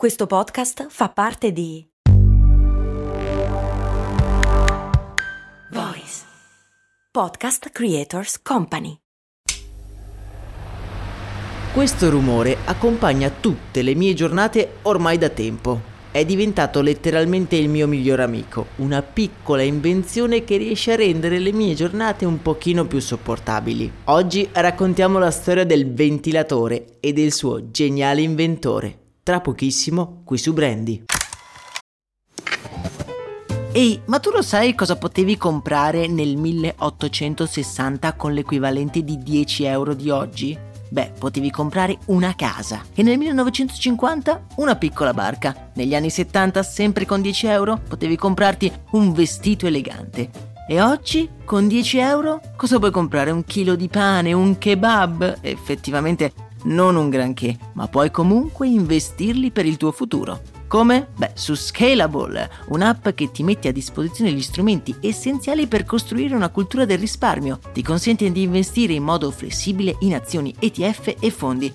Questo podcast fa parte di Voice Podcast Creators Company. Questo rumore accompagna tutte le mie giornate ormai da tempo. È diventato letteralmente il mio miglior amico, una piccola invenzione che riesce a rendere le mie giornate un pochino più sopportabili. Oggi raccontiamo la storia del ventilatore e del suo geniale inventore tra pochissimo qui su Brandy. Ehi, ma tu lo sai cosa potevi comprare nel 1860 con l'equivalente di 10 euro di oggi? Beh, potevi comprare una casa e nel 1950 una piccola barca. Negli anni 70, sempre con 10 euro, potevi comprarti un vestito elegante. E oggi, con 10 euro, cosa puoi comprare? Un chilo di pane, un kebab? Effettivamente non un granché, ma puoi comunque investirli per il tuo futuro. Come? Beh, su Scalable, un'app che ti mette a disposizione gli strumenti essenziali per costruire una cultura del risparmio. Ti consente di investire in modo flessibile in azioni ETF e fondi,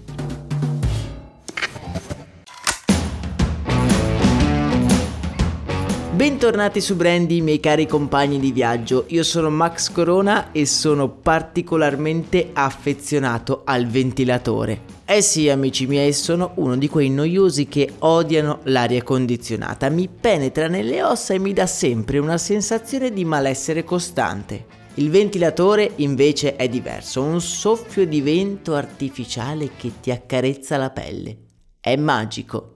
Bentornati su Brandy, miei cari compagni di viaggio. Io sono Max Corona e sono particolarmente affezionato al ventilatore. Eh sì, amici miei, sono uno di quei noiosi che odiano l'aria condizionata. Mi penetra nelle ossa e mi dà sempre una sensazione di malessere costante. Il ventilatore invece è diverso, un soffio di vento artificiale che ti accarezza la pelle. È magico.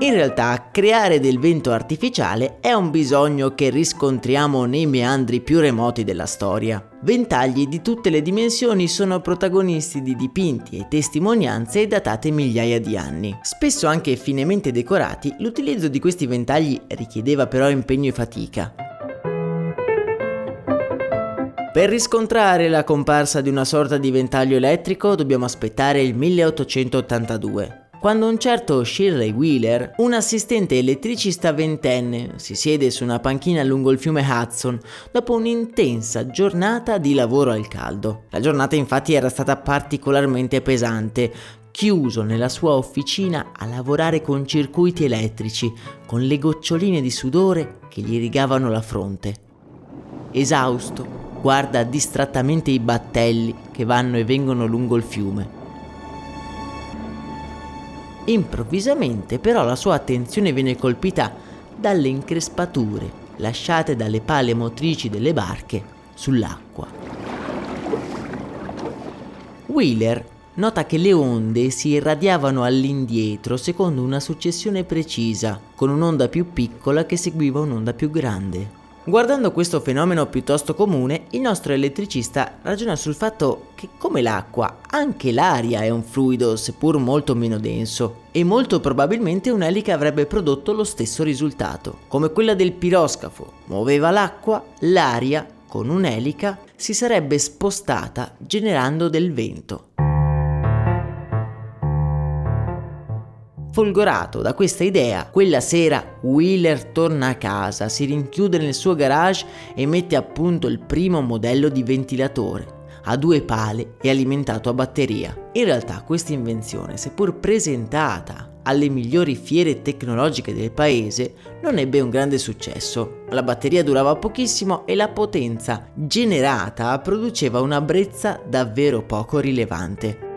In realtà creare del vento artificiale è un bisogno che riscontriamo nei meandri più remoti della storia. Ventagli di tutte le dimensioni sono protagonisti di dipinti e testimonianze datate migliaia di anni. Spesso anche finemente decorati, l'utilizzo di questi ventagli richiedeva però impegno e fatica. Per riscontrare la comparsa di una sorta di ventaglio elettrico dobbiamo aspettare il 1882 quando un certo Shirley Wheeler, un assistente elettricista ventenne, si siede su una panchina lungo il fiume Hudson dopo un'intensa giornata di lavoro al caldo. La giornata infatti era stata particolarmente pesante, chiuso nella sua officina a lavorare con circuiti elettrici, con le goccioline di sudore che gli irrigavano la fronte. Esausto, guarda distrattamente i battelli che vanno e vengono lungo il fiume Improvvisamente però la sua attenzione viene colpita dalle increspature lasciate dalle pale motrici delle barche sull'acqua. Wheeler nota che le onde si irradiavano all'indietro secondo una successione precisa, con un'onda più piccola che seguiva un'onda più grande. Guardando questo fenomeno piuttosto comune, il nostro elettricista ragiona sul fatto che come l'acqua, anche l'aria è un fluido seppur molto meno denso e molto probabilmente un'elica avrebbe prodotto lo stesso risultato. Come quella del piroscafo muoveva l'acqua, l'aria con un'elica si sarebbe spostata generando del vento. Folgorato da questa idea, quella sera Wheeler torna a casa, si rinchiude nel suo garage e mette a punto il primo modello di ventilatore a due pale e alimentato a batteria. In realtà questa invenzione, seppur presentata alle migliori fiere tecnologiche del paese, non ebbe un grande successo. La batteria durava pochissimo e la potenza generata produceva una brezza davvero poco rilevante.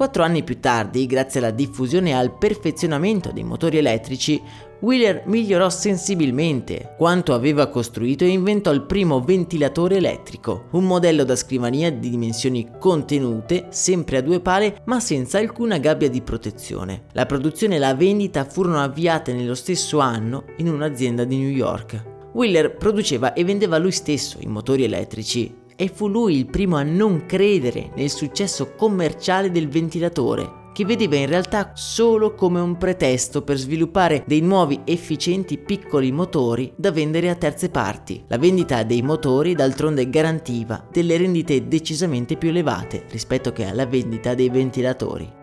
Quattro anni più tardi, grazie alla diffusione e al perfezionamento dei motori elettrici, Wheeler migliorò sensibilmente quanto aveva costruito e inventò il primo ventilatore elettrico, un modello da scrivania di dimensioni contenute, sempre a due pale, ma senza alcuna gabbia di protezione. La produzione e la vendita furono avviate nello stesso anno in un'azienda di New York. Wheeler produceva e vendeva lui stesso i motori elettrici e fu lui il primo a non credere nel successo commerciale del ventilatore. che vedeva in realtà solo come un pretesto per sviluppare dei nuovi efficienti piccoli motori da vendere a terze parti. La vendita dei motori d'altronde garantiva delle rendite decisamente più elevate rispetto che alla vendita dei ventilatori.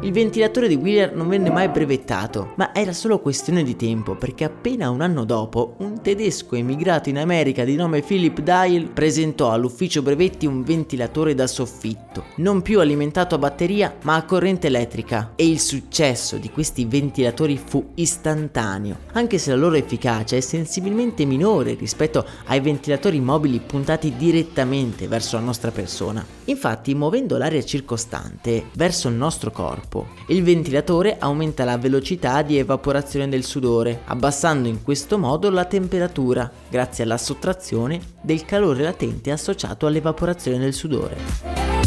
Il ventilatore di Wheeler non venne mai brevettato, ma era solo questione di tempo perché appena un anno dopo un tedesco emigrato in America di nome Philip Dial presentò all'ufficio brevetti un ventilatore da soffitto, non più alimentato a batteria ma a corrente elettrica e il successo di questi ventilatori fu istantaneo, anche se la loro efficacia è sensibilmente minore rispetto ai ventilatori mobili puntati direttamente verso la nostra persona. Infatti, muovendo l'aria circostante verso il nostro corpo. Il ventilatore aumenta la velocità di evaporazione del sudore, abbassando in questo modo la temperatura, grazie alla sottrazione del calore latente associato all'evaporazione del sudore.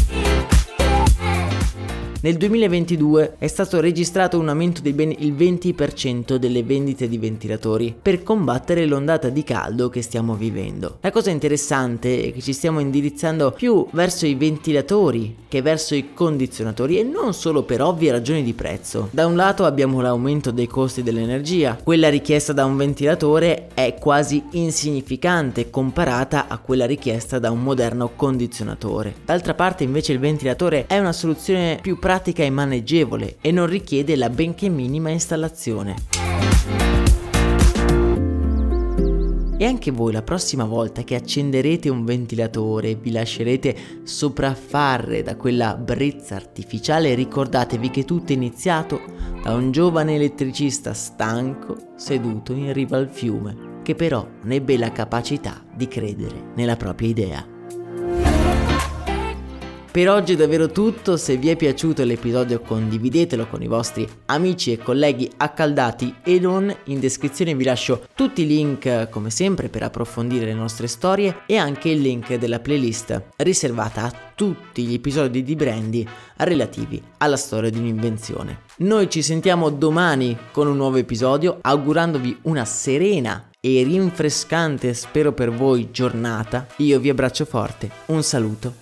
Nel 2022 è stato registrato un aumento di ben il 20% delle vendite di ventilatori per combattere l'ondata di caldo che stiamo vivendo. La cosa interessante è che ci stiamo indirizzando più verso i ventilatori che verso i condizionatori e non solo per ovvie ragioni di prezzo. Da un lato abbiamo l'aumento dei costi dell'energia, quella richiesta da un ventilatore è quasi insignificante comparata a quella richiesta da un moderno condizionatore. D'altra parte invece il ventilatore è una soluzione più pratica pratica e maneggevole e non richiede la benché minima installazione. E anche voi la prossima volta che accenderete un ventilatore e vi lascerete sopraffare da quella brezza artificiale ricordatevi che tutto è iniziato da un giovane elettricista stanco seduto in riva al fiume, che però ne ebbe la capacità di credere nella propria idea. Per oggi è davvero tutto, se vi è piaciuto l'episodio condividetelo con i vostri amici e colleghi accaldati e non, in descrizione vi lascio tutti i link come sempre per approfondire le nostre storie e anche il link della playlist riservata a tutti gli episodi di Brandy relativi alla storia di un'invenzione. Noi ci sentiamo domani con un nuovo episodio augurandovi una serena e rinfrescante, spero per voi, giornata. Io vi abbraccio forte, un saluto